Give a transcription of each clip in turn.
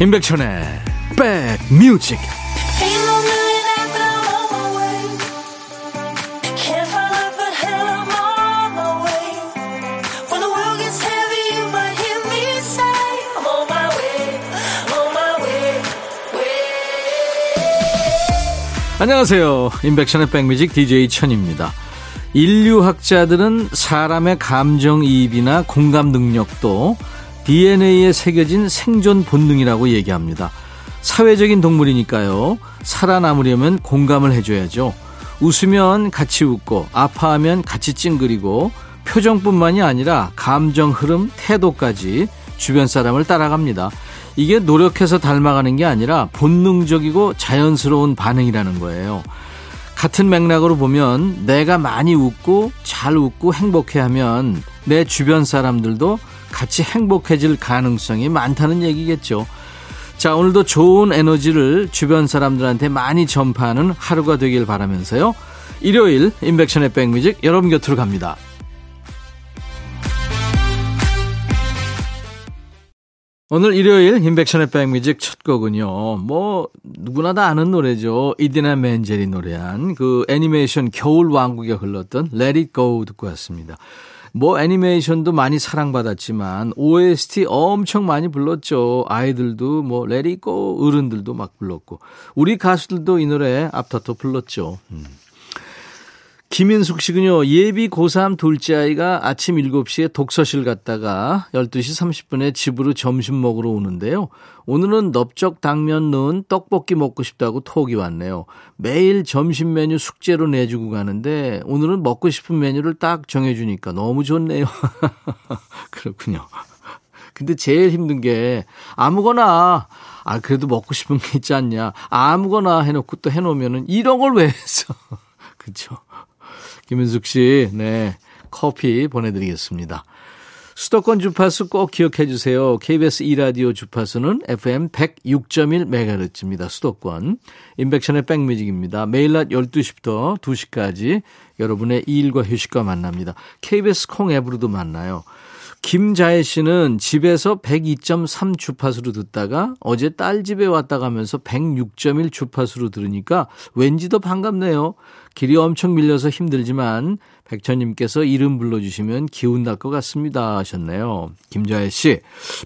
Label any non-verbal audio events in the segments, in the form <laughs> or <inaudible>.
임백천의 백뮤직 안녕하세요. 임백천의 백뮤직 DJ 천입니다. 인류학자들은 사람의 감정이입이나 공감 능력도 DNA에 새겨진 생존 본능이라고 얘기합니다. 사회적인 동물이니까요. 살아남으려면 공감을 해줘야죠. 웃으면 같이 웃고, 아파하면 같이 찡그리고, 표정뿐만이 아니라 감정 흐름, 태도까지 주변 사람을 따라갑니다. 이게 노력해서 닮아가는 게 아니라 본능적이고 자연스러운 반응이라는 거예요. 같은 맥락으로 보면 내가 많이 웃고 잘 웃고 행복해 하면 내 주변 사람들도 같이 행복해질 가능성이 많다는 얘기겠죠. 자, 오늘도 좋은 에너지를 주변 사람들한테 많이 전파하는 하루가 되길 바라면서요. 일요일 인백션의 백뮤직 여러분 곁으로 갑니다. 오늘 일요일 인백션의 백뮤직 첫 곡은요. 뭐 누구나 다 아는 노래죠. 이디나 맨젤이 노래한 그 애니메이션 겨울 왕국에 흘렀던 Let It Go 듣고 왔습니다. 뭐 애니메이션도 많이 사랑받았지만 OST 엄청 많이 불렀죠. 아이들도 뭐 레리고 어른들도 막 불렀고 우리 가수들도 이 노래 앞타터 불렀죠. 음. 김인숙 씨군요. 예비 고3 둘째 아이가 아침 7시에 독서실 갔다가 12시 30분에 집으로 점심 먹으러 오는데요. 오늘은 넓적 당면 넣은 떡볶이 먹고 싶다고 톡이 왔네요. 매일 점심 메뉴 숙제로 내주고 가는데 오늘은 먹고 싶은 메뉴를 딱 정해주니까 너무 좋네요. <laughs> 그렇군요. 근데 제일 힘든 게 아무거나 아 그래도 먹고 싶은 게 있지 않냐 아무거나 해놓고 또 해놓으면은 이런 걸 왜 했어 <laughs> 그렇죠 김은숙 씨, 네. 커피 보내드리겠습니다. 수도권 주파수 꼭 기억해 주세요. KBS 2라디오 주파수는 FM 106.1MHz입니다. 수도권. 인백션의 백뮤직입니다. 매일 낮 12시부터 2시까지 여러분의 일과 휴식과 만납니다. KBS 콩 앱으로도 만나요. 김자혜 씨는 집에서 102.3 주파수로 듣다가 어제 딸 집에 왔다 가면서 106.1 주파수로 들으니까 왠지 더 반갑네요. 길이 엄청 밀려서 힘들지만 백천님께서 이름 불러주시면 기운 날 것 같습니다 하셨네요. 김자혜 씨,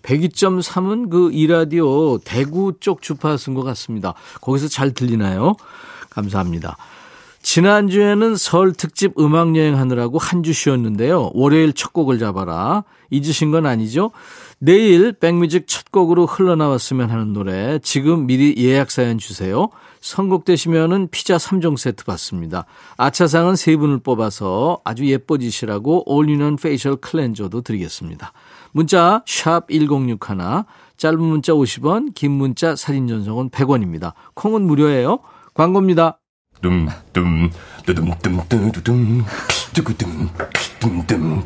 102.3은 그 이라디오 대구 쪽 주파수인 것 같습니다. 거기서 잘 들리나요? 감사합니다. 지난주에는 설 특집 음악여행 하느라고 한 주 쉬었는데요. 월요일 첫 곡을 잡아라. 잊으신 건 아니죠? 내일 백뮤직 첫 곡으로 흘러나왔으면 하는 노래 지금 미리 예약 사연 주세요. 선곡되시면은 피자 3종 세트 받습니다. 아차상은 3분을 뽑아서 아주 예뻐지시라고 올리는 facial cleanser도 드리겠습니다. 문자 샵 1061, 짧은 문자 50원, 긴 문자 사진 전송은 100원입니다. 콩은 무료예요. 광고입니다. 둠둠 뚜둠 뚜두둠 뚜구둠 둠둠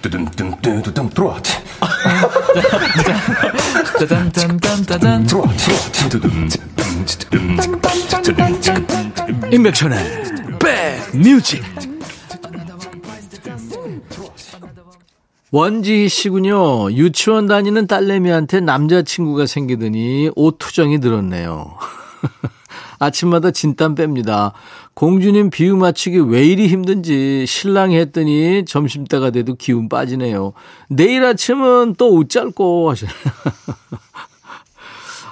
뚜둠 뚜두둠 들어와 짜잔짠짠짠짠 들어와 임백천의 백뮤직 원지 씨군요. 유치원 다니는 딸내미한테 남자친구가 생기더니 옷 투정이 늘었네요. <laughs> 아침마다 진땀 뺍니다. 공주님 비유 맞추기 왜 이리 힘든지 실랑이 했더니 점심 때가 돼도 기운 빠지네요. 내일 아침은 또 옷 짧다고 하셔. <laughs>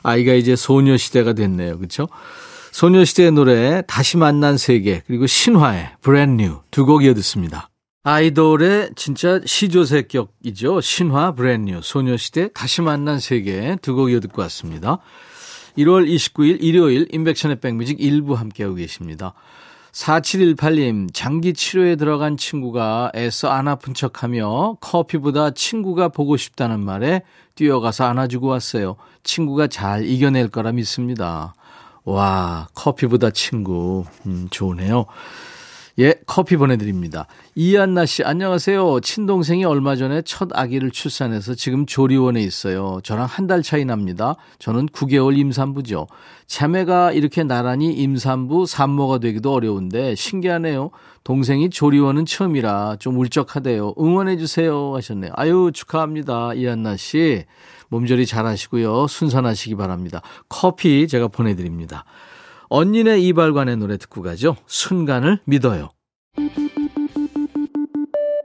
아이가 이제 소녀시대가 됐네요. 그렇죠? 소녀시대의 노래 다시 만난 세계 그리고 신화의 Brand New 두 곡 이어 듣습니다. 아이돌의 진짜 시조새격이죠. 신화 Brand New 소녀시대 다시 만난 세계 두 곡 이어 듣고 왔습니다. 1월 29일 일요일 인백션의 백뮤직 일부 함께하고 계십니다. 4718님, 장기 치료에 들어간 친구가 애써 안 아픈 척 하며 커피보다 친구가 보고 싶다는 말에 뛰어가서 안아주고 왔어요. 친구가 잘 이겨낼 거라 믿습니다. 와, 커피보다 친구. 음, 좋으네요. 예, 커피 보내드립니다. 이한나 씨, 안녕하세요. 친동생이 얼마 전에 첫 아기를 출산해서 지금 조리원에 있어요. 저랑 한 달 차이 납니다. 저는 9개월 임산부죠. 자매가 이렇게 나란히 임산부, 산모가 되기도 어려운데 신기하네요. 동생이 조리원은 처음이라 좀 울적하대요. 응원해주세요. 하셨네요. 아유, 축하합니다. 이한나 씨. 몸조리 잘 하시고요. 순산하시기 바랍니다. 커피 제가 보내드립니다. 언니네 이발관의 노래 듣고 가죠. 순간을 믿어요.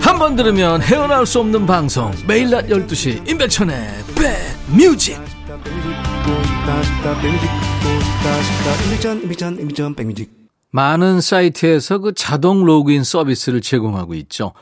한 번 들으면 헤어나올 수 없는 방송. 매일 낮 12시 임백천의 백뮤직. 많은 사이트에서 그 자동 로그인 서비스를 제공하고 있죠.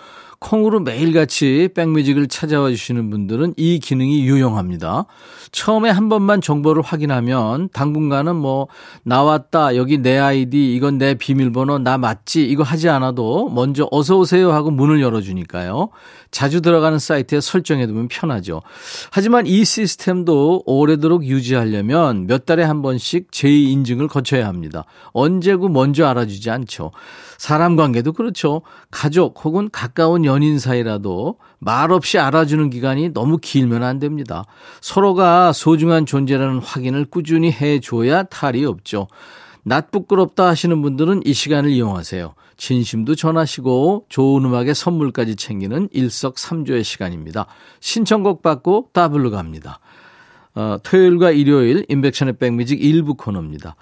콩으로 매일같이 백뮤직을 찾아와 주시는 분들은 이 기능이 유용합니다. 처음에 한 번만 정보를 확인하면 당분간은 뭐 나왔다 여기 내 아이디 이건 내 비밀번호 나 맞지 이거 하지 않아도 먼저 어서 오세요 하고 문을 열어주니까요. 자주 들어가는 사이트에 설정해두면 편하죠. 하지만 이 시스템도 오래도록 유지하려면 몇 달에 한 번씩 제2 인증을 거쳐야 합니다. 언제고 먼저 알아주지 않죠. 사람 관계도 그렇죠. 가족 혹은 가까운 연인 사이라도 말없이 알아주는 기간이 너무 길면 안 됩니다. 서로가 소중한 존재라는 확인을 꾸준히 해줘야 탈이 없죠. 낯 부끄럽다 하시는 분들은 이 시간을 이용하세요. 진심도 전하시고 좋은 음악의 선물까지 챙기는 일석삼조의 시간입니다. 신청곡 받고 따블로 갑니다. 어, 토요일과 일요일 인백션의 백뮤직 일부 코너입니다.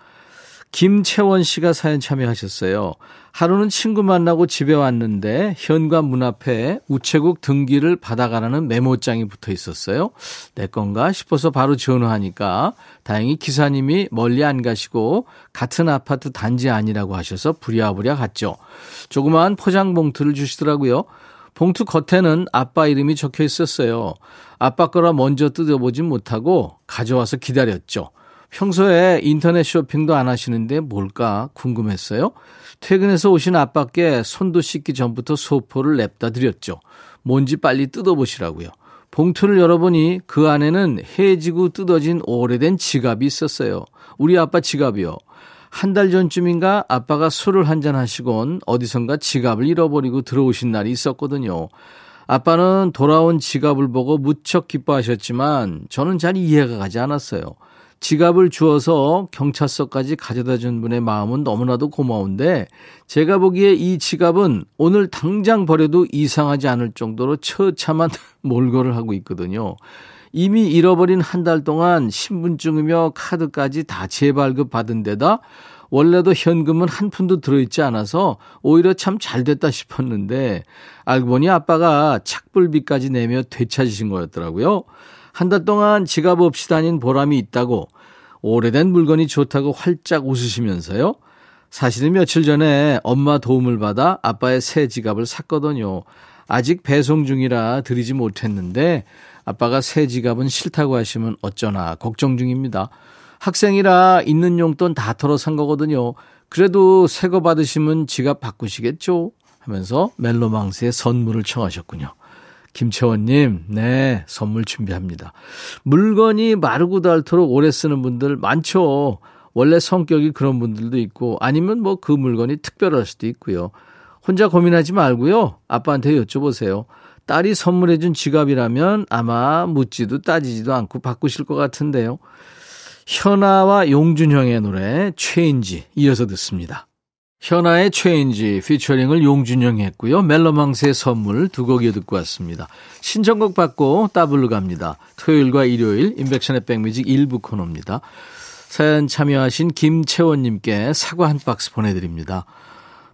김채원 씨가 사연 참여하셨어요. 하루는 친구 만나고 집에 왔는데 현관 문 앞에 우체국 등기를 받아가라는 메모장이 붙어 있었어요. 내 건가 싶어서 바로 전화하니까 다행히 기사님이 멀리 안 가시고 같은 아파트 단지 아니라고 하셔서 부랴부랴 갔죠. 조그마한 포장 봉투를 주시더라고요. 봉투 겉에는 아빠 이름이 적혀 있었어요. 아빠 거라 먼저 뜯어보진 못하고 가져와서 기다렸죠. 평소에 인터넷 쇼핑도 안 하시는데 뭘까 궁금했어요. 퇴근해서 오신 아빠께 손도 씻기 전부터 소포를 냅다 드렸죠. 뭔지 빨리 뜯어보시라고요. 봉투를 열어보니 그 안에는 해지고 뜯어진 오래된 지갑이 있었어요. 우리 아빠 지갑이요. 한 달 전쯤인가 아빠가 술을 한잔 하시곤 어디선가 지갑을 잃어버리고 들어오신 날이 있었거든요. 아빠는 돌아온 지갑을 보고 무척 기뻐하셨지만 저는 잘 이해가 가지 않았어요. 지갑을 주어서 경찰서까지 가져다 준 분의 마음은 너무나도 고마운데 제가 보기에 이 지갑은 오늘 당장 버려도 이상하지 않을 정도로 처참한 <laughs> 몰골을 하고 있거든요. 이미 잃어버린 한 달 동안 신분증이며 카드까지 다 재발급 받은 데다 원래도 현금은 한 푼도 들어있지 않아서 오히려 참 잘 됐다 싶었는데 알고 보니 아빠가 착불비까지 내며 되찾으신 거였더라고요. 한 달 동안 지갑 없이 다닌 보람이 있다고 오래된 물건이 좋다고 활짝 웃으시면서요. 사실은 며칠 전에 엄마 도움을 받아 아빠의 새 지갑을 샀거든요. 아직 배송 중이라 드리지 못했는데 아빠가 새 지갑은 싫다고 하시면 어쩌나 걱정 중입니다. 학생이라 있는 용돈 다 털어 산 거거든요. 그래도 새 거 받으시면 지갑 바꾸시겠죠? 하면서 멜로망스의 선물을 청하셨군요. 김채원님, 네, 선물 준비합니다. 물건이 마르고 닳도록 오래 쓰는 분들 많죠. 원래 성격이 그런 분들도 있고, 아니면 뭐 그 물건이 특별할 수도 있고요. 혼자 고민하지 말고요. 아빠한테 여쭤보세요. 딸이 선물해준 지갑이라면 아마 묻지도 따지지도 않고 바꾸실 것 같은데요. 현아와 용준형의 노래, Change 이어서 듣습니다. 현아의 Change 피처링을 용준형이 했고요. 멜로망스의 선물 두 곡이 듣고 왔습니다. 신청곡 받고 따블로 갑니다. 토요일과 일요일 인백션의 백뮤직 일부 코너입니다. 사연 참여하신 김채원님께 사과 한 박스 보내드립니다.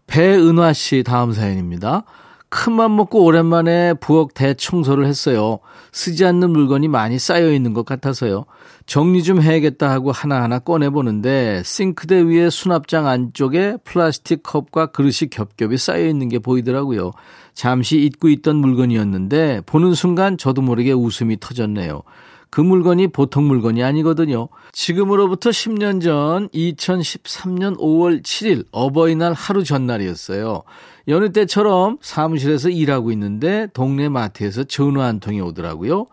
배은화 씨 다음 사연입니다. 큰맘 먹고 오랜만에 부엌 대청소를 했어요. 쓰지 않는 물건이 많이 쌓여 있는 것 같아서요. 정리 좀 해야겠다 하고 하나하나 꺼내보는데 싱크대 위에 수납장 안쪽에 플라스틱 컵과 그릇이 겹겹이 쌓여 있는 게 보이더라고요. 잠시 잊고 있던 물건이었는데 보는 순간 저도 모르게 웃음이 터졌네요. 그 물건이 보통 물건이 아니거든요. 지금으로부터 10년 전 2013년 5월 7일 어버이날 하루 전날이었어요. 여느 때처럼 사무실에서 일하고 있는데 동네 마트에서 전화 한 통이 오더라고요.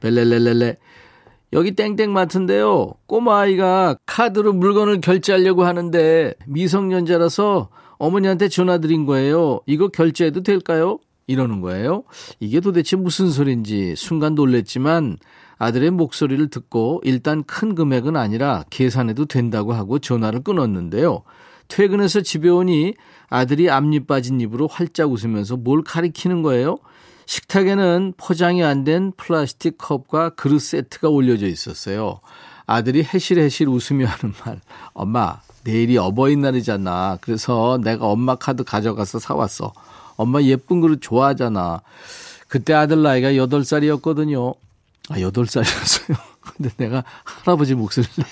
벨렐렐렐레. 여기 땡땡마트인데요. 꼬마아이가 카드로 물건을 결제하려고 하는데 미성년자라서 어머니한테 전화 드린 거예요. 이거 결제해도 될까요? 이러는 거예요. 이게 도대체 무슨 소린지 순간 놀랬지만 아들의 목소리를 듣고 일단 큰 금액은 아니라 계산해도 된다고 하고 전화를 끊었는데요. 퇴근해서 집에 오니 아들이 앞니 빠진 입으로 활짝 웃으면서 뭘 가리키는 거예요? 식탁에는 포장이 안 된 플라스틱 컵과 그릇 세트가 올려져 있었어요. 아들이 해실해실 웃으며 하는 말. 엄마, 내일이 어버이날이잖아. 그래서 내가 엄마 카드 가져가서 사왔어. 엄마 예쁜 그릇 좋아하잖아. 그때 아들 나이가 8살이었거든요. 아, 8살이었어요. <laughs> 근데 내가 할아버지 목소리를.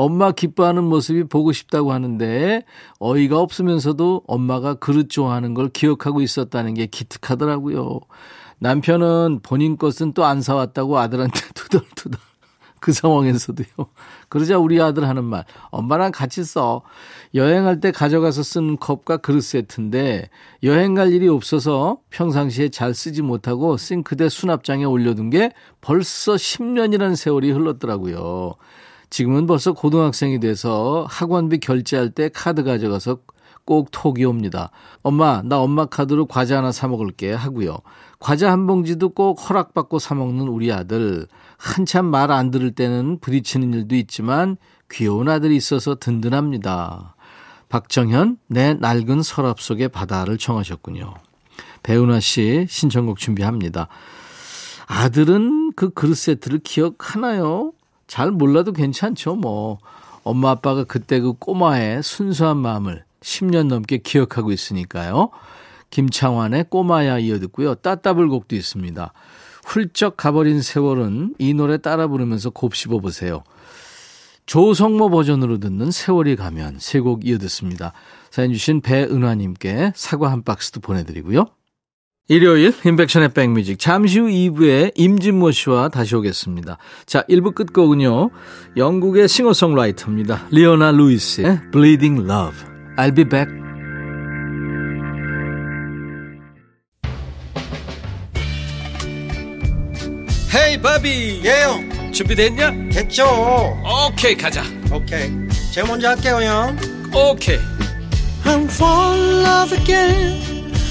엄마 기뻐하는 모습이 보고 싶다고 하는데 어이가 없으면서도 엄마가 그릇 좋아하는 걸 기억하고 있었다는 게 기특하더라고요. 남편은 본인 것은 또 안 사왔다고 아들한테 <laughs> 투덜투덜. 그 상황에서도요. 그러자 우리 아들 하는 말, 엄마랑 같이 써. 여행할 때 가져가서 쓰는 컵과 그릇 세트인데 여행 갈 일이 없어서 평상시에 잘 쓰지 못하고 싱크대 수납장에 올려둔 게 벌써 10년이라는 세월이 흘렀더라고요. 지금은 벌써 고등학생이 돼서 학원비 결제할 때 카드 가져가서 꼭 톡이 옵니다. 엄마, 나 엄마 카드로 과자 하나 사 먹을게 하고요. 과자 한 봉지도 꼭 허락받고 사 먹는 우리 아들. 한참 말 안 들을 때는 부딪히는 일도 있지만 귀여운 아들이 있어서 든든합니다. 박정현, 내 낡은 서랍 속의 바다를 청하셨군요. 배은화 씨 신청곡 준비합니다. 아들은 그 그릇 세트를 기억하나요? 잘 몰라도 괜찮죠, 뭐. 엄마 아빠가 그때 그 꼬마의 순수한 마음을 10년 넘게 기억하고 있으니까요. 김창완의 꼬마야 이어 듣고요. 따따블 곡도 있습니다. 훌쩍 가버린 세월은 이 노래 따라 부르면서 곱씹어 보세요. 조성모 버전으로 듣는 세월이 가면 세 곡 이어 듣습니다. 사연 주신 배은화님께 사과 한 박스도 보내드리고요. 일요일 인백션의 백뮤직 잠시 후 2부에 임진모 씨와 다시 오겠습니다. 자 1부 끝곡은요. 영국의 싱어송라이터입니다. 리오나 루이스의 Bleeding Love. I'll be back. 헤이 바비 예영 준비됐냐? 됐죠 오케이 가자 오케이 제가 먼저 할게요 형 오케이 I'm fall in love again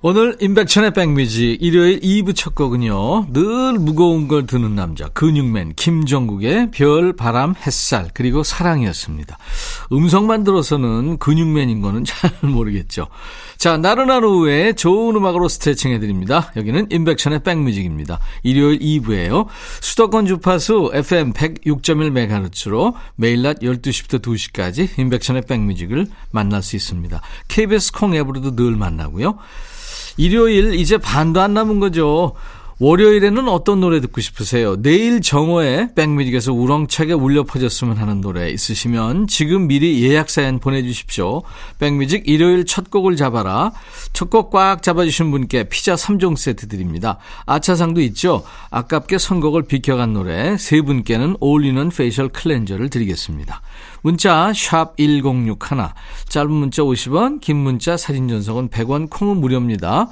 오늘 임백천의 백뮤직 일요일 2부 첫 곡은요. 늘 무거운 걸 드는 남자 근육맨 김정국의 별, 바람, 햇살 그리고 사랑이었습니다. 음성만 들어서는 근육맨인 거는 <laughs> 잘 모르겠죠. 자 나른한 오후에 좋은 음악으로 스트레칭 해드립니다. 여기는 임백천의 백뮤직입니다. 일요일 2부에요. 수도권 주파수 FM 106.1MHz로 매일 낮 12시부터 2시까지 임백천의 백뮤직을 만날 수 있습니다. KBS 콩 앱으로도 늘 만나고요. 일요일 이제 반도 안 남은 거죠. 월요일에는 어떤 노래 듣고 싶으세요? 내일 정오에 백뮤직에서 우렁차게 울려 퍼졌으면 하는 노래 있으시면 지금 미리 예약 사연 보내주십시오. 백뮤직 일요일 첫 곡을 잡아라. 첫 곡 꽉 잡아주신 분께 피자 3종 세트 드립니다. 아차상도 있죠? 아깝게 선곡을 비켜간 노래 세 분께는 어울리는 facial cleanser를 드리겠습니다. 문자 1061, 짧은 문자 50원, 긴 문자 사진 전송은 100원, 콩은 무료입니다.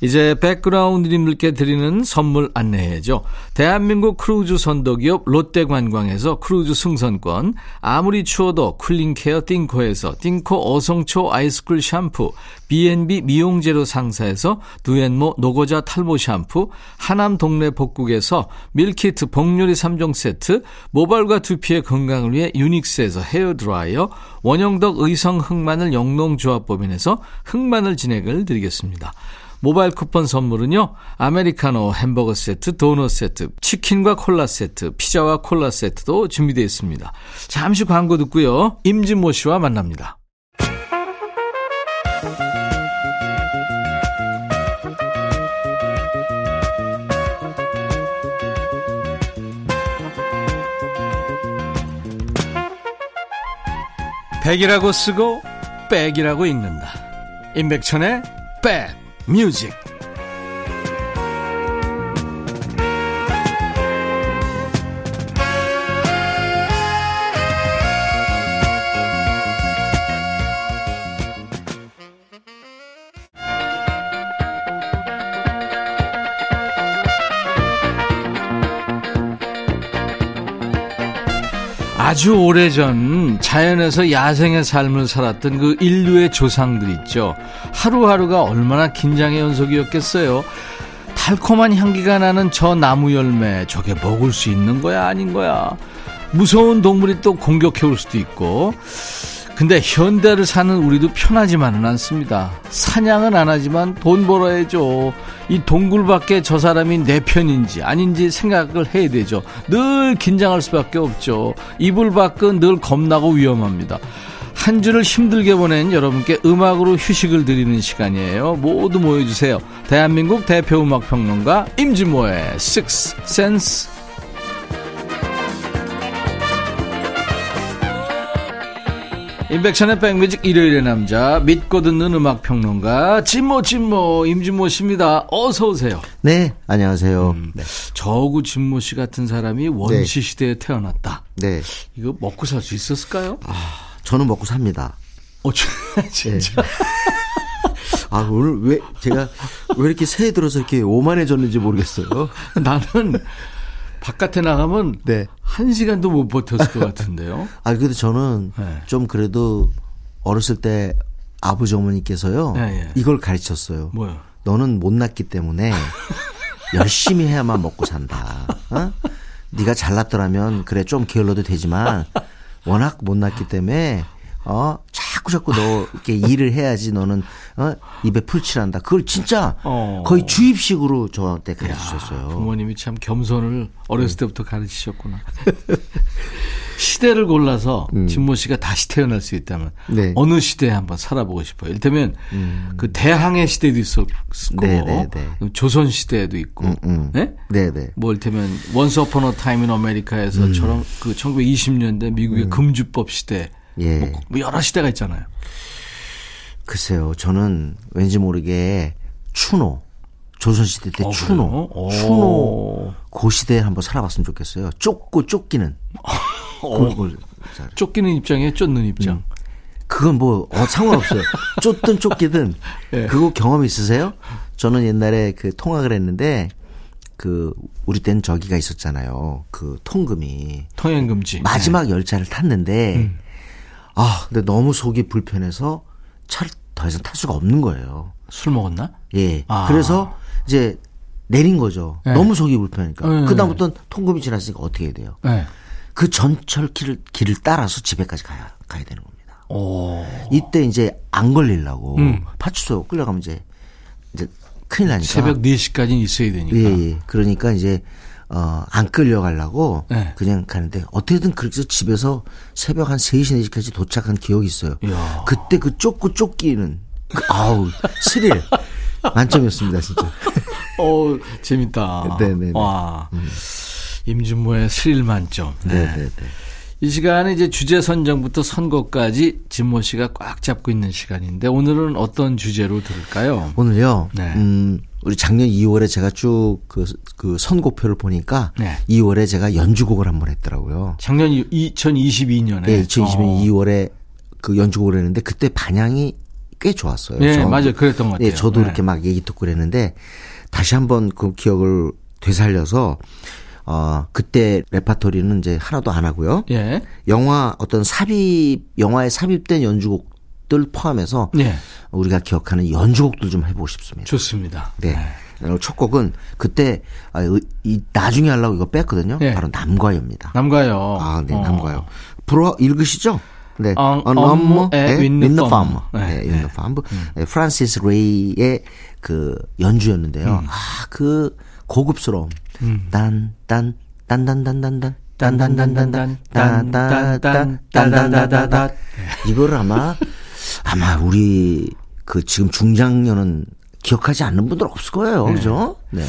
이제 백그라운드님들께 드리는 선물 안내해야죠. 대한민국 크루즈 선도기업 롯데관광에서 크루즈 승선권, 아무리 추워도 cooling care 띵코에서 띵코 어성초 아이스쿨 샴푸, B&B 미용재료 상사에서 두앤모 노고자 탈모 샴푸, 하남 동네 복국에서 밀키트 복요리 3종 세트, 모발과 두피의 건강을 위해 유닉스에서 헤어드라이어, 원형덕 의성 흑마늘 영농조합법인에서 흑마늘 진액을 드리겠습니다. 모바일 쿠폰 선물은요. 아메리카노 햄버거 세트, 도넛 세트, 치킨과 콜라 세트, 피자와 콜라 세트도 준비되어 있습니다. 잠시 광고 듣고요. 임진모 씨와 만납니다. 백이라고 쓰고 백이라고 읽는다. 임백천의 백 뮤직. 아주 오래전 자연에서 야생의 삶을 살았던 그 인류의 조상들 있죠. 하루하루가 얼마나 긴장의 연속이었겠어요. 달콤한 향기가 나는 저 나무 열매, 저게 먹을 수 있는 거야, 아닌 거야. 무서운 동물이 또 공격해 올 수도 있고. 근데 현대를 사는 우리도 편하지만은 않습니다. 사냥은 안 하지만 돈 벌어야죠. 이 동굴밖에 저 사람이 내 편인지 아닌지 생각을 해야 되죠. 늘 긴장할 수밖에 없죠. 이불 밖은 늘 겁나고 위험합니다. 한 주를 힘들게 보낸 여러분께 음악으로 휴식을 드리는 시간이에요. 모두 모여주세요. 대한민국 대표 음악평론가 임진모의 Six Sense 인백션의 백뮤직 일요일의 남자 믿고 듣는 음악 평론가 진모 진모 임진모 씨입니다. 어서 오세요. 네, 안녕하세요. 음, 네. 저구 진모 씨 같은 사람이 원시 네. 시대에 태어났다. 네. 이거 먹고 살 수 있었을까요? 아, 저는 먹고 삽니다. 어, <laughs> 진짜. <laughs> 아, 오늘 왜, 제가 왜 이렇게 새해 들어서 이렇게 오만해졌는지 모르겠어요. <laughs> 나는 바깥에 나가면 네. 한 시간도 못 버텼을 것 같은데요. <laughs> 아, 그래도 저는 네. 좀 그래도 어렸을 때 아버지 어머니께서요. 네, 예. 이걸 가르쳤어요. 뭐요? 너는 못 났기 때문에 <laughs> 열심히 해야만 먹고 산다. 어? 네가 잘났더라면 그래 좀 게을러도 되지만 워낙 못 났기 때문에 어 자꾸 자꾸 너 이렇게 일을 해야지 너는 어 입에 풀칠한다. 그걸 진짜 어. 거의 주입식으로 저한테 가르치셨어요. 부모님이 참 겸손을 어렸을 때부터 가르치셨구나. <laughs> 시대를 골라서 진모 씨가 다시 태어날 수 있다면 네. 어느 시대에 한번 살아보고 싶어요. 이를테면 그 대항해 시대도 있었고 네, 네, 네. 조선 시대도 있고, 음, 음. 네? 네, 네. 뭐 이를테면 Once Upon a Time in America에서처럼 그 1920년대 미국의 금주법 시대, 예. 뭐, 뭐 여러 시대가 있잖아요. 글쎄요, 저는 왠지 모르게 추노 조선시대 때 어, 추노 그래요? 추노 오. 그 시대에 한번 살아봤으면 좋겠어요. 쫓고 쫓기는 <laughs> 그걸 잘- 쫓기는 입장에 쫓는 음. 입장. 그건 뭐 어, 상관없어요. <laughs> 쫓든 쫓기든 예. 그거 경험 있으세요? 저는 옛날에 그 통학을 했는데 그 우리 땐 저기가 있었잖아요. 그 통금이 통행 금지. 마지막 열차를 탔는데 음. 아 근데 너무 속이 불편해서 차를 더 이상 탈 수가 없는 거예요. 네. 술 먹었나? 예. 아. 그래서 이제 내린 거죠. 네. 너무 속이 불편하니까. 네. 그다음부터는 통금이 지났으니까 어떻게 해야 돼요? 네. 그 전철 길을, 길을 따라서 집에까지 가야, 가야 되는 겁니다. 오. 이때 이제 안 걸리려고 음. 파출소 끌려가면 이제, 이제 큰일 나니까. 새벽 4시까지는 있어야 되니까. 예, 예. 그러니까 이제, 어, 안 끌려가려고 네. 그냥 가는데 어떻게든 그렇게 해서 집에서 새벽 한 3시, 4시까지 도착한 기억이 있어요. 이야. 그때 그 쫓고 쫓기는, 그, 아우, 스릴. <laughs> 만점이었습니다, 진짜. 어, 재밌다. 네네네. 와. 임진모의 스릴 만점. 네. 네네네. 이 시간에 이제 주제 선정부터 선곡까지 진모 씨가 꽉 잡고 있는 시간인데 오늘은 어떤 주제로 들을까요? 오늘요. 네. 음, 우리 작년 2월에 제가 쭉그 그 선곡표를 보니까 네. 2월에 제가 연주곡을 한 번 했더라고요. 작년 2022년에. 예, 2020년 어. 2월에 그 연주곡을 했는데 그때 반향이 꽤 좋았어요. 예, 저- 맞아요. 그랬던 것 같아요. 예, 저도 네. 이렇게 막 얘기 듣고 그랬는데 다시 한번 그 기억을 되살려서 어 그때 레파토리는 이제 하나도 안 하고요. 예. 영화 어떤 삽입 영화에 삽입된 연주곡들 포함해서 예. 우리가 기억하는 연주곡들 좀 해보고 싶습니다. 좋습니다. 네. 오늘 첫 곡은 그때 아, 이- 이 나중에 하려고 이거 뺐거든요. 예. 바로 남과여입니다. 남가요. 아, 네, 어. 남과요. 불어 읽으시죠? 네. 네, 네, 네. Wind Farm. 네, 프란시스 레이의 그 연주였는데요. 음. 아, 그 고급스러움. 딴, 딴, 딴딴딴딴딴. 딴딴딴딴딴, 딴딴딴딴, 딴딴딴딴딴. 이거를 아마, 아마 우리 그 지금 중장년은 기억하지 않는 분들 없을 거예요. 그죠? 네.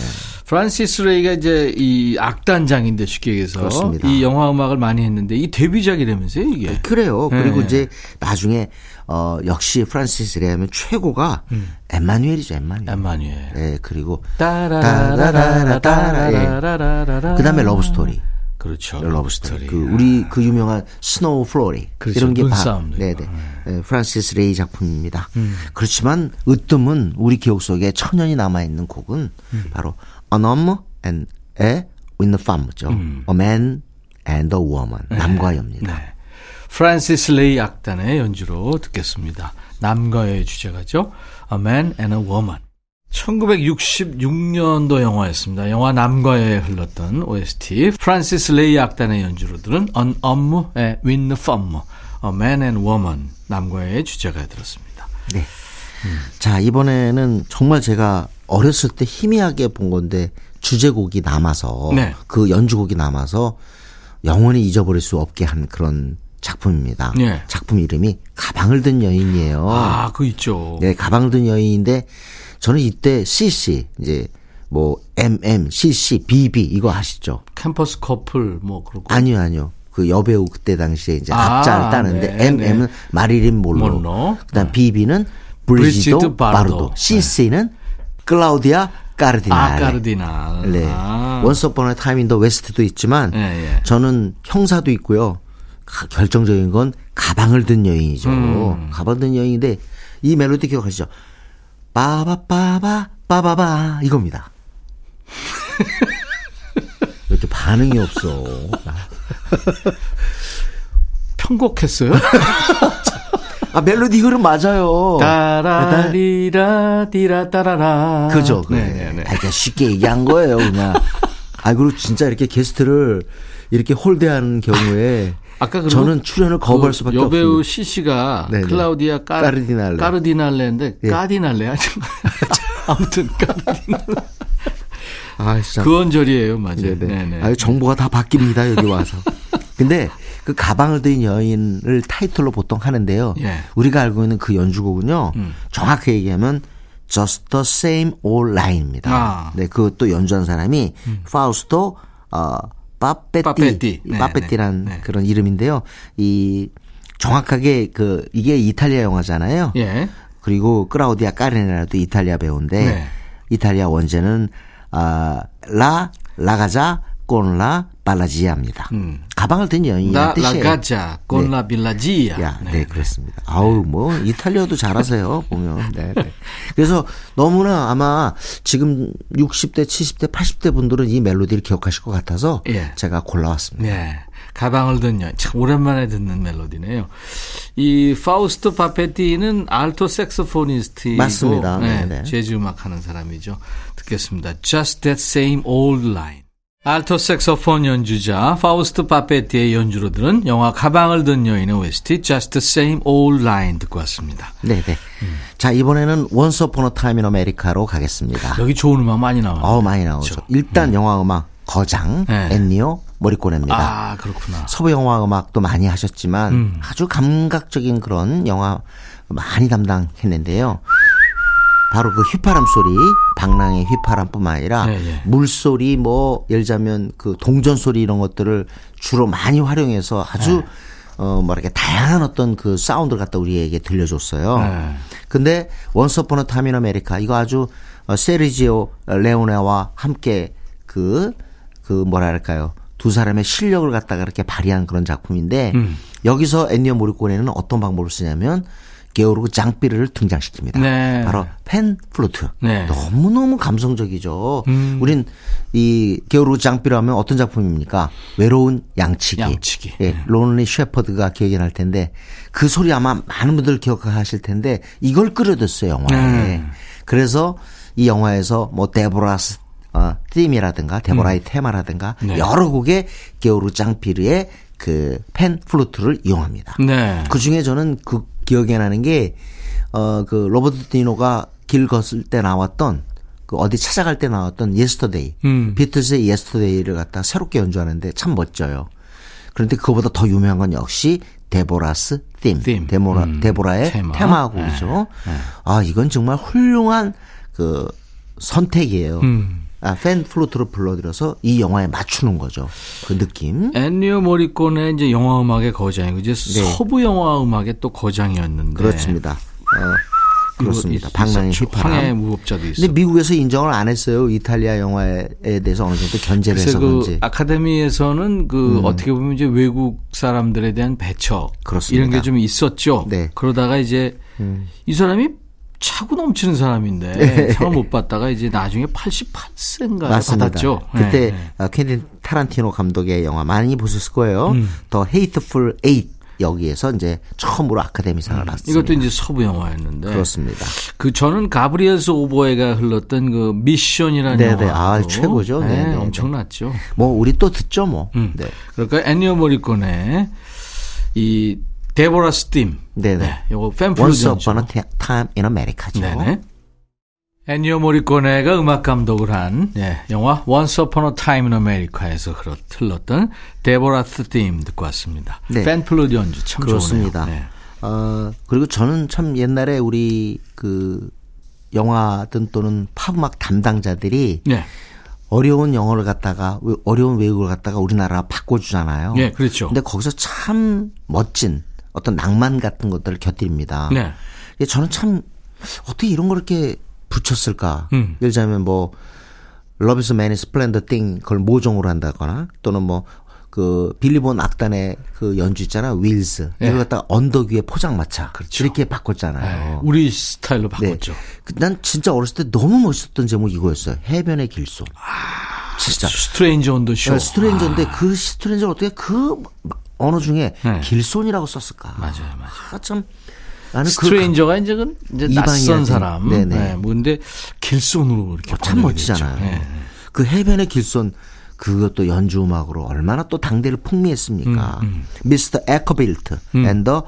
프란시스 레이가 이제 이 악단장인데 쉽게 얘기해서 그렇습니다. 이 영화 음악을 많이 했는데 이 데뷔작이라면서요 이게. 그래요. 그리고 네. 이제 나중에 어 역시 프란시스 레이 하면 최고가. 네, 그리고 따라라라라라 따라라라라, 예. 따라라라라. 그다음에 Love Story. 그렇죠. Love Story. 그 우리 그 유명한 Snow Frolic 그렇죠. 이런 게다 눈싸움도 네네 있고. 네, 프란시스 레이 작품입니다. 음. 그렇지만 으뜸은 우리 기억 속에 선연히 남아 있는 곡은 음. 바로 Un homme et une femme죠. 음. A Man and a Woman 남과 여입니다. 네. 프란시스 레이 악단의 연주로 듣겠습니다. 남과 여의 주제가죠. A Man and a Woman. 1966년도 영화였습니다. 영화 남과 여에 흘렀던 OST. 프란시스 레이 악단의 연주로 들은 On 업무의 Win the Fun. A Man and Woman. 남과 여의 주제가 들었습니다. 네. 자, 이번에는 정말 제가 어렸을 때 희미하게 본 건데 주제곡이 남아서 네. 그 연주곡이 남아서 영원히 잊어버릴 수 없게 한 그런 작품입니다. 네. 작품 이름이 가방을 든 여인이에요. 아, 그거 있죠. 네, 가방을 든 여인인데 저는 이때 CC 이제 뭐 MM, CC, BB 이거 아시죠? 캠퍼스 커플 뭐 그러고. 아니요, 아니요. 그 여배우 그때 당시에 이제 아, 앞자를 따는데 네, MM은 네. 마릴린 몰로, 몰로. 그다음 BB는 브리지트 바르도. 바르도, CC는 클라우디아 까르디날. 아, 까르디날. 네. 아. Once Upon a Time in the West도 있지만 예, 예. 저는 형사도 있고요. 가- 결정적인 건 가방을 든 여인이죠. 음. 가방을 든 여인인데 이 멜로디 기억하시죠? 빠바빠바 빠바바 이겁니다. <laughs> 왜 이렇게 반응이 없어? 편곡했어요? <laughs> 아 멜로디 흐름 맞아요. 따라리라 디라 따라라. 그죠. 그래. 네네네. 아, 그냥 쉽게 얘기한 거예요, 그냥. 아, 그리고 진짜 이렇게 게스트를 이렇게 홀대하는 경우에 <laughs> 아까 저는 출연을 거부할 그 수밖에 여배우 없습니다. 시시가 네네. 클라우디아 까, 까르디날레. 까르디날레인데 예. 까디날레 <laughs> 아무튼 까르디날레 아, 진짜. 그 언저리예요, 맞아요. 네네. 네네. 아유, 정보가 다 바뀝니다, 여기 와서. 근데 그 가방을 든 여인을 타이틀로 보통 하는데요. 예. 음. 우리가 알고 있는 그 연주곡은요. 정확히 얘기하면 Just the Same Old Line입니다. 아. 음. 네, 그것도 연주한 사람이 파우스토 어 빠페티 빠페티. 네, 빠페티란 네, 네. 그런 이름인데요. 이 정확하게 그 이게 이탈리아 영화잖아요. 예. 그리고 크라우디아 까르네라도 이탈리아 배우인데 네. 이탈리아 원제는 아라 라가자 꼰라 발라지아 입니다. 가방을 든나 여인이라는 뜻이에요. 라가자 곤라 빌라지야. 야, 네, 그렇습니다. 아우, 뭐, 이탈리아도 잘하세요, <laughs> 보면. 네, 네. 그래서 너무나 아마 지금 60대, 70대, 80대 분들은 이 멜로디를 기억하실 것 같아서 예. 제가 골라왔습니다. 네. 가방을 든 여인. 참 오랜만에 듣는 멜로디네요. 이 파우스토 파페티는 알토 색소포니스트이고 맞습니다. 네, 네네. 재즈 음악 하는 사람이죠. 듣겠습니다. Just that same old line. 알토 색소폰 연주자 파우스토 파페티의 연주로 들은 영화 가방을 든 여인의 OST Just the same old line 듣고 왔습니다. 네, 네. 자, 이번에는 Upon a Time in America로 가겠습니다. 여기 좋은 음악 많이 나와요. 어우, 많이 나오죠. 일단 영화 음악 거장, 네. 엔니오 모리꼬네입니다. 아, 그렇구나. 서부 영화 음악도 많이 하셨지만 음. 아주 감각적인 그런 영화 많이 담당했는데요. 바로 그 휘파람 소리, 방랑의 휘파람뿐만 아니라 네, 네. 물소리, 뭐 예를 들자면 그 동전 소리 이런 것들을 주로 많이 활용해서 아주 네. 어 뭐랄까 다양한 어떤 그 사운드를 갖다 우리에게 들려줬어요. 네. 근데 Once Upon a Time in America 이거 아주 어, 세르지오 레오네와 함께 그, 그 뭐랄까요. 두 사람의 실력을 갖다가 이렇게 발휘한 그런 작품인데 음. 여기서 엔니오 모리코네는 어떤 방법을 쓰냐면 게오르그 잠피르를 등장시킵니다. 네. 바로 팬 플루트. 네. 너무너무 감성적이죠. 음. 우린 이 게오르그 잠피르 하면 어떤 작품입니까? 외로운 양치기. 양치기. 예, Lonely Shepherd가 기억이 날 텐데 그 소리 아마 많은 분들 기억하실 텐데 이걸 끌어줬어요, 영화에. 네. 그래서 이 영화에서 뭐 Deborah's 어, Theme이라든가 데보라의 테마라든가 음. 네. 여러 곡의 게오르그 잠피르의 그 팬 플루트를 이용합니다. 네. 그 중에 저는 그 기억에 나는 게, 어, 그 로버트 드 니로가 길 걷을 때 나왔던 그 어디 찾아갈 때 나왔던 Yesterday. 음. 비틀스의 Yesterday를 갖다 새롭게 연주하는데 참 멋져요. 그런데 그거보다 더 유명한 건 역시 Deborah's Theme. Theme. 데보라, 음. 데보라의 테마. 테마. 곡이죠 아, 이건 정말 훌륭한 그 선택이에요. 음. 아, 팬 플루트로 불러들여서 이 영화에 맞추는 거죠. 그 느낌. 엔니오 모리콘의 이제 영화 음악의 거장이고 이제 네. 서부 영화 음악의 또 거장이었는데 그렇습니다. 어, 그렇습니다. 방랑의. 황해 휘파람. 무법자도 있어. 근데 미국에서 인정을 안 했어요. 이탈리아 영화에 대해서 어느 정도 견제를 그래서 해서 그 그런지. 음. 아카데미에서는 그 어떻게 보면 이제 외국 사람들에 대한 배척 그렇습니다. 이런 게 좀 있었죠. 네. 음. 그러다가 이제 이 사람이 차고 넘치는 사람인데 상을 못 받다가 이제 나중에 88세인가 맞습니다. 받았죠. 그때 네, 네. 어, 퀸틴 타란티노 감독의 영화 많이 보셨을 거예요. 음. The Hateful Eight 여기에서 이제 처음으로 아카데미상을 받습니다. 이것도 이제 서부 영화였는데 그렇습니다. 그 저는 Gabriel's Oboe가 흘렀던 그 미션이라는 네네. 영화 아, 최고죠. 네, 네네. 엄청났죠. 뭐 우리 또 듣죠, 뭐. 음. 네. 그러니까 엔니오 모리코네의 이 Deborah 스팀. 네네. 네, 요거 Once 팬 플루트죠. upon a time in America죠. 네네. 엔니오 모리코네가 음악 감독을 한 예, 영화 Once Upon a Time in America에서 흘렀- 흘렀던 Deborah's Theme 듣고 왔습니다. 네. 팬플루트 연주 참 그렇습니다. 좋네요. 네. 어, 그리고 저는 참 옛날에 우리 그 영화든 또는 팝음악 담당자들이 네. 어려운 영어를 갖다가 외- 어려운 외국어를 갖다가 우리나라 바꿔주잖아요. 예, 그렇죠. 근데 거기서 참 멋진 어떤 낭만 같은 것들을 곁들입니다. 네. 예, 저는 참 어떻게 이런 걸 이렇게 붙였을까? 음. 예를 들자면 뭐 Love is a Many Splendored Thing 그걸 모정으로 한다거나 또는 뭐 그 빌리본 악단의 그 연주 있잖아요. Wheels. 예. 이걸 갖다가 언덕 위에 포장마차. 그렇죠. 이렇게 네, 바꿨잖아요. 우리 스타일로 네. 바꿨죠. 그- 난 진짜 어렸을 때 너무 멋있었던 제목 이거였어요. 해변의 길손. 진짜. Stranger on the Shore. 네, stranger인데 그 stranger를 어떻게 그 언어 중에 네. 길손이라고 썼을까? 맞아요, 맞아요. 아, 참 나는 stranger가 이제 그 이제 낯선. 사람. 네네. 네. 뭔데 길손으로 이렇게 그 참. 멋지잖아요. 네. 그 해변의 길손 그것도 연주 음악으로 얼마나 또 당대를 풍미했습니까? 음, Mr. Acker Bilk and the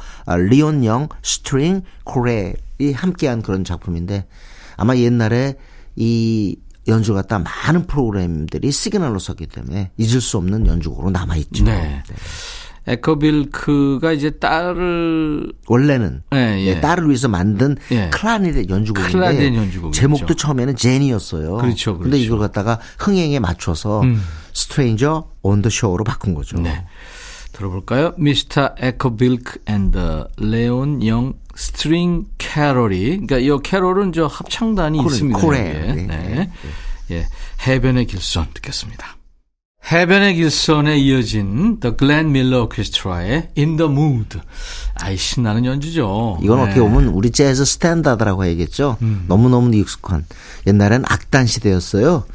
Leon Young String Chorale이 함께한 그런 작품인데 아마 옛날에 이 연주 갖다 많은 프로그램들이 시그널로 썼기 때문에 잊을 수 없는 연주곡으로 남아 있죠. 네. Acker Bilk가 이제 딸을 원래는 예, 예. 예, 딸을 위해서 만든 예. 클라리넷 연주곡인데 클라리넷 연주곡이죠. 제목도 처음에는 제니였어요. 그렇죠, 근데 그렇죠. 이걸 갖다가 흥행에 맞춰서 Stranger on the Shore로 바꾼 거죠. 네. 들어볼까요? Mr. Acker Bilk and the Leon Young String Chorale이 그러니까 이 chorale은 저 합창단이 chorale, 있습니다. chorale. 네, 네. 네, 예. 해변의 길손 듣겠습니다. 해변의 길손에 이어진 The Glenn Miller Orchestra의 In the Mood. 아이 신나는 연주죠. 이건 네. 음. 어떻게 보면 우리 재즈 스탠다드라고 해야겠죠. 너무너무 익숙한. 옛날엔 악단 시대였어요.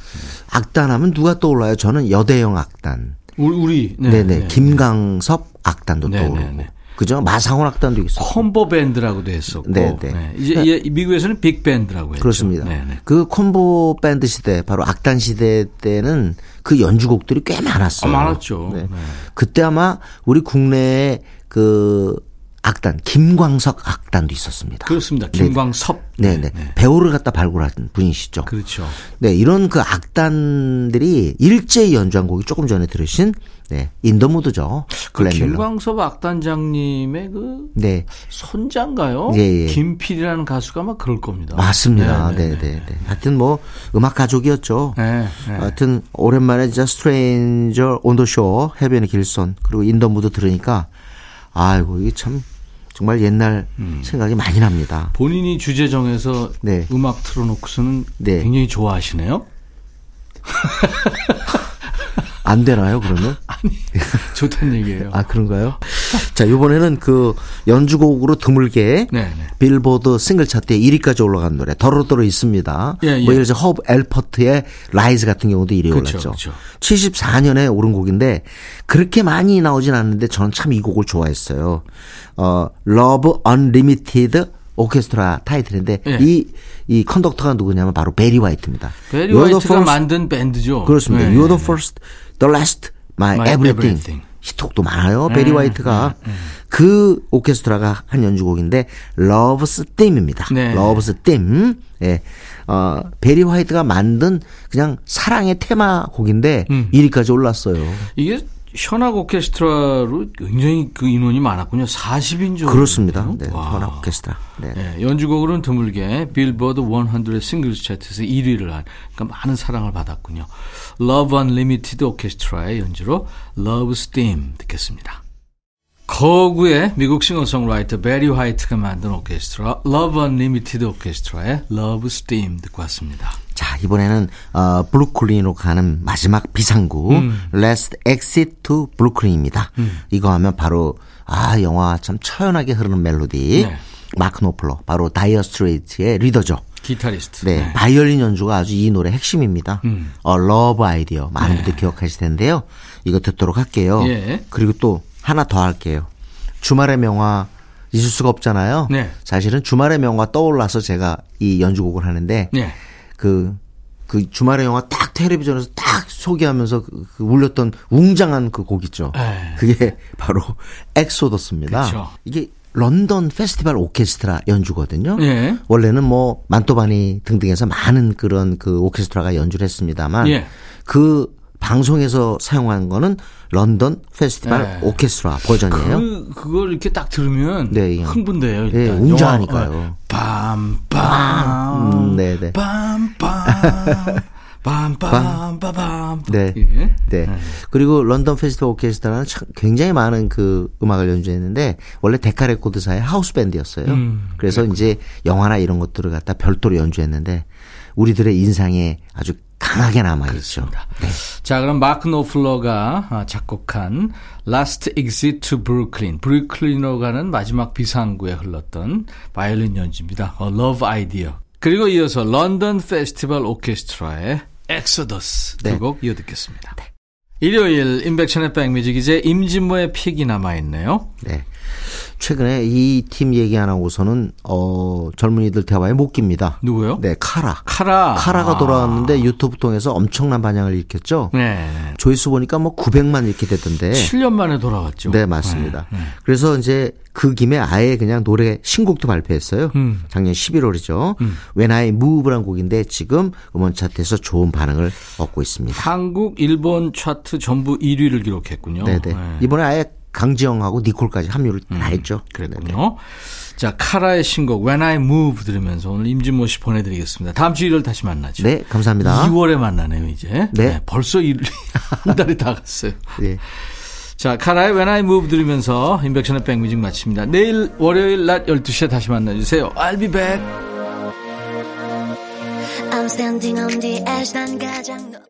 악단 하면 누가 떠올라요? 저는 여대형 악단. 우리, 네, 네. 김강섭 악단도 네, 떠오르고. 네, 네. 그죠? 마상원 악단도 있었고. 콤보 밴드라고도 했었고 네, 네. 이제 이- 미국에서는 빅 밴드라고 했죠. 그렇습니다. 네, 네. 그 콤보 밴드 시대, 바로 악단 시대 때는 그 연주곡들이 꽤 많았어요. 아, 많았죠. 네. 네. 그때 아마 우리 국내에 그 악단, 김광석 악단도 있었습니다. 그렇습니다. 김광섭. 네 네. 배우를 갖다 발굴한 분이시죠. 그렇죠. 네, 이런 그 악단들이 일제히 연주한 곡이 조금 전에 들으신 네, 인더무드죠. 그. 김광섭 악단장님의 그 네, 손자인가요? 예, 예. 김필이라는 가수가 막 그럴 겁니다. 맞습니다. 네, 네, 네, 네, 네. 하여튼 뭐 음악 가족이었죠. 네, 네. 하여튼 오랜만에 진짜 Stranger on the Shore 해변의 길손 그리고 In the Mood 들으니까 아이고 이게 참 정말 옛날 음. 생각이 많이 납니다. 본인이 주제 정해서 네. 음악 틀어놓고서는 네. 굉장히 좋아하시네요. <laughs> 안 되나요 그러면? <laughs> 좋다는 얘기예요. 아 그런가요? 자, 이번에는 그 연주곡으로 드물게 네, 네. 빌보드 싱글 차트에 1위까지 올라간 노래 더러더러 있습니다. 예, 예. 뭐 예를 들어 허브 엘퍼트의 Rise 같은 경우도 1위에 그쵸, 올랐죠. 그쵸. 74년에 오른 곡인데 그렇게 많이 나오진 않는데 저는 참 이 곡을 좋아했어요. 어, Love Unlimited 오케스트라 타이틀인데 예. 이, 이 conductor가 누구냐면 바로 베리 화이트입니다. 베리 화이트가 first- 만든 밴드죠. 그렇습니다. 네. You're the first, the last, my, My everything. everything. 히트곡도 많아요. 베리 화이트가 그 오케스트라가 한 연주곡인데 Love's Theme입니다. 네. Love's Theme. 예. 어, 베리 화이트가 만든 그냥 사랑의 테마곡인데 음. 1위까지 올랐어요. 이게 현악 오케스트라로 굉장히 그 인원이 많았군요. 40인 정도. 그렇습니다. 네. 현악 오케스트라. 네. 네, 연주곡으로는 드물게 빌보드 100 singles 차트에서 1위를 한 그러니까 많은 사랑을 받았군요. Love Unlimited 오케스트라의 연주로 Love's Theme 듣겠습니다. 거구의 미국 싱어송라이터 베리 화이트가 만든 오케스트라 Love Unlimited 오케스트라의 Love's Theme 듣고 왔습니다. 자, 이번에는 어 브루클린으로 가는 마지막 비상구 음. Last Exit to Brooklyn입니다. 이거 하면 바로 아, 영화 참 처연하게 흐르는 멜로디. 네. 마크 노플러 바로 다이어 스트레이츠의 리더죠. 기타리스트. 네, 바이올린 연주가 아주 이 노래 핵심입니다. 음. 어, Love Idea 많은 분들 기억하실 텐데요. 이거 듣도록 할게요. 예. 그리고 또 하나 더 할게요. 주말의 명화 잊을 수가 없잖아요. 네. 사실은 주말의 명화 떠올라서 제가 이 연주곡을 하는데 네. 그, 그 주말의 영화 딱 텔레비전에서 딱 소개하면서 그, 그 울렸던 웅장한 그 곡 있죠. 에. 그게 <laughs> 바로 Exodus입니다. 그쵸. 이게 런던 페스티벌 오케스트라 연주거든요. 예. 원래는 뭐 만토바니 등등에서 많은 그런 그 오케스트라가 연주를 했습니다만 예. 그 방송에서 사용한 거는 런던 페스티벌 네. 오케스트라 버전이에요. 그 그걸 이렇게 딱 들으면 네, 예. 흥분돼요. 일단. 예, 웅장하니까요. 영화, 어, 빰빰. 음, 네, 네. 빰빰. 빰빰빰빰. <laughs> 네. 예. 네. 그리고 런던 페스티벌 오케스트라는 참 굉장히 많은 그 음악을 연주했는데 원래 데카 레코드사의 하우스 밴드였어요. 음, 그래서 이제 영화나 이런 것들을 갖다 별도로 연주했는데 우리들의 인상에 아주 강하게 남아 있죠. 네. 자, 그럼 마크 노플러가 아, 작곡한 Last Exit to Brooklyn, 브루클린으로 가는 마지막 비상구에 흘렀던 바이올린 연주입니다. 어, Love Idea. 그리고 이어서 런던 페스티벌 오케스트라의 Exodus 네. 두곡 이어 듣겠습니다. 일요일 인백션의 백뮤직 이제 임진모의 픽이 남아있네요. 네. 최근에 이 팀 얘기 안 하고서는 어 젊은이들 대화에 못 깁니다. 누구요? 네, 카라. 카라. 카라가 돌아왔는데 유튜브 통해서 엄청난 반향을 일으켰죠. 네. 조회수 보니까 뭐 900만 이렇게 됐던데. 7년 만에 돌아왔죠. 네, 맞습니다. 네, 네. 그래서 이제 그 김에 아예 그냥 노래 신곡도 발표했어요. 음. 작년 11월이죠. When I Move라는 곡인데 지금 음원 차트에서 좋은 반응을 얻고 있습니다. 한국, 일본 차트 전부 1위를 기록했군요. 네네. 네. 음. 이번에 아예 강지영하고 니콜까지 합류를 다 했죠. 그랬군요. 자, 카라의 신곡 When I Move 들으면서 오늘 임진모 씨 보내드리겠습니다. 다음 주 일요일 다시 만나죠. 네, 감사합니다. 2월에 만나네요, 이제. 네. 벌써 일, <laughs> 한 달이 다 갔어요. 네. 자, 카라의 When I Move 들으면서 인백션의 백뮤직 마칩니다. 내일 월요일 낮 12시에 다시 만나주세요. I'll be back.